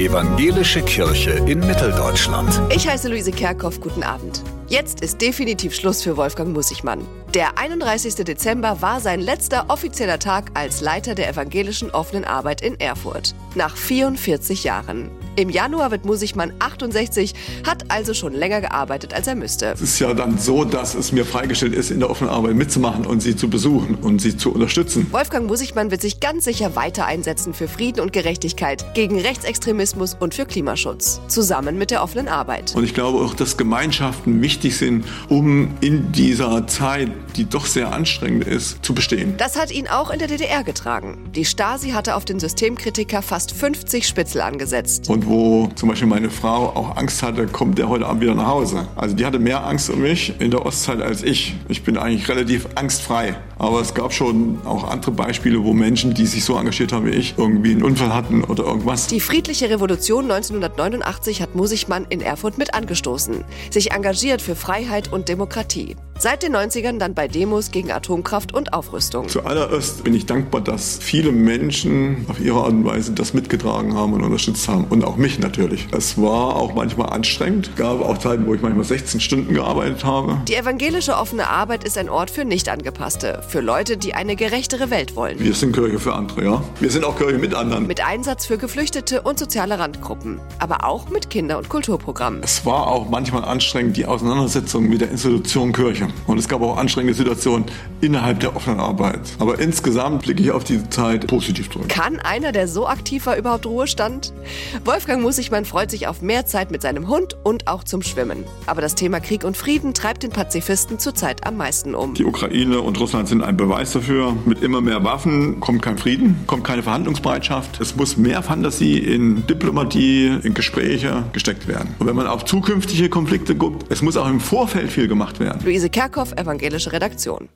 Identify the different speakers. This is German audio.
Speaker 1: Evangelische Kirche in Mitteldeutschland.
Speaker 2: Ich heiße Luise Kerkhoff, guten Abend. Jetzt ist definitiv Schluss für Wolfgang Mussigmann. Der 31. Dezember war sein letzter offizieller Tag als Leiter der evangelischen offenen Arbeit in Erfurt. Nach 44 Jahren. Im Januar wird Musigmann 68, hat also schon länger gearbeitet, als er müsste.
Speaker 3: Es ist ja dann so, dass es mir freigestellt ist, in der offenen Arbeit mitzumachen und sie zu besuchen und sie zu unterstützen.
Speaker 2: Wolfgang Musigmann wird sich ganz sicher weiter einsetzen für Frieden und Gerechtigkeit, gegen Rechtsextremismus und für Klimaschutz. Zusammen mit der offenen Arbeit.
Speaker 3: Und ich glaube auch, dass Gemeinschaften wichtig sind, um in dieser Zeit, die doch sehr anstrengend ist, zu bestehen.
Speaker 2: Das hat ihn auch in der DDR getragen. Die Stasi hatte auf den Systemkritiker fast 50 Spitzel angesetzt.
Speaker 3: Und wo zum Beispiel meine Frau auch Angst hatte, kommt der heute Abend wieder nach Hause. Also die hatte mehr Angst um mich in der Ostzeit als ich. Ich bin eigentlich relativ angstfrei. Aber es gab schon auch andere Beispiele, wo Menschen, die sich so engagiert haben wie ich, irgendwie einen Unfall hatten oder irgendwas.
Speaker 2: Die friedliche Revolution 1989 hat Musigmann in Erfurt mit angestoßen, sich engagiert für Freiheit und Demokratie. Seit den 90ern dann bei Demos gegen Atomkraft und Aufrüstung.
Speaker 3: Zuallererst bin ich dankbar, dass viele Menschen auf ihre Art und Weise das mitgetragen haben und unterstützt haben. Und auch mich natürlich. Es war auch manchmal anstrengend. Es gab auch Zeiten, wo ich manchmal 16 Stunden gearbeitet habe.
Speaker 2: Die evangelische offene Arbeit ist ein Ort für Nichtangepasste, für Leute, die eine gerechtere Welt wollen.
Speaker 3: Wir sind Kirche für andere, ja. Wir sind auch Kirche mit anderen.
Speaker 2: Mit Einsatz für Geflüchtete und soziale Randgruppen, aber auch mit Kinder- und Kulturprogrammen.
Speaker 3: Es war auch manchmal anstrengend, die Auseinandersetzung mit der Institution Kirche. Und es gab auch anstrengende Situationen innerhalb der offenen Arbeit. Aber insgesamt blicke ich auf diese Zeit positiv zurück.
Speaker 2: Kann einer, der so aktiv war, überhaupt Ruhestand? Wolfgang Musigmann freut sich auf mehr Zeit mit seinem Hund und auch zum Schwimmen. Aber das Thema Krieg und Frieden treibt den Pazifisten zurzeit am meisten um.
Speaker 3: Die Ukraine und Russland sind ein Beweis dafür. Mit immer mehr Waffen kommt kein Frieden, kommt keine Verhandlungsbereitschaft. Es muss mehr Fantasie in Diplomatie, in Gespräche gesteckt werden. Und wenn man auf zukünftige Konflikte guckt, es muss auch im Vorfeld viel gemacht werden.
Speaker 2: Luise Kerkhoff, Evangelische Redaktion.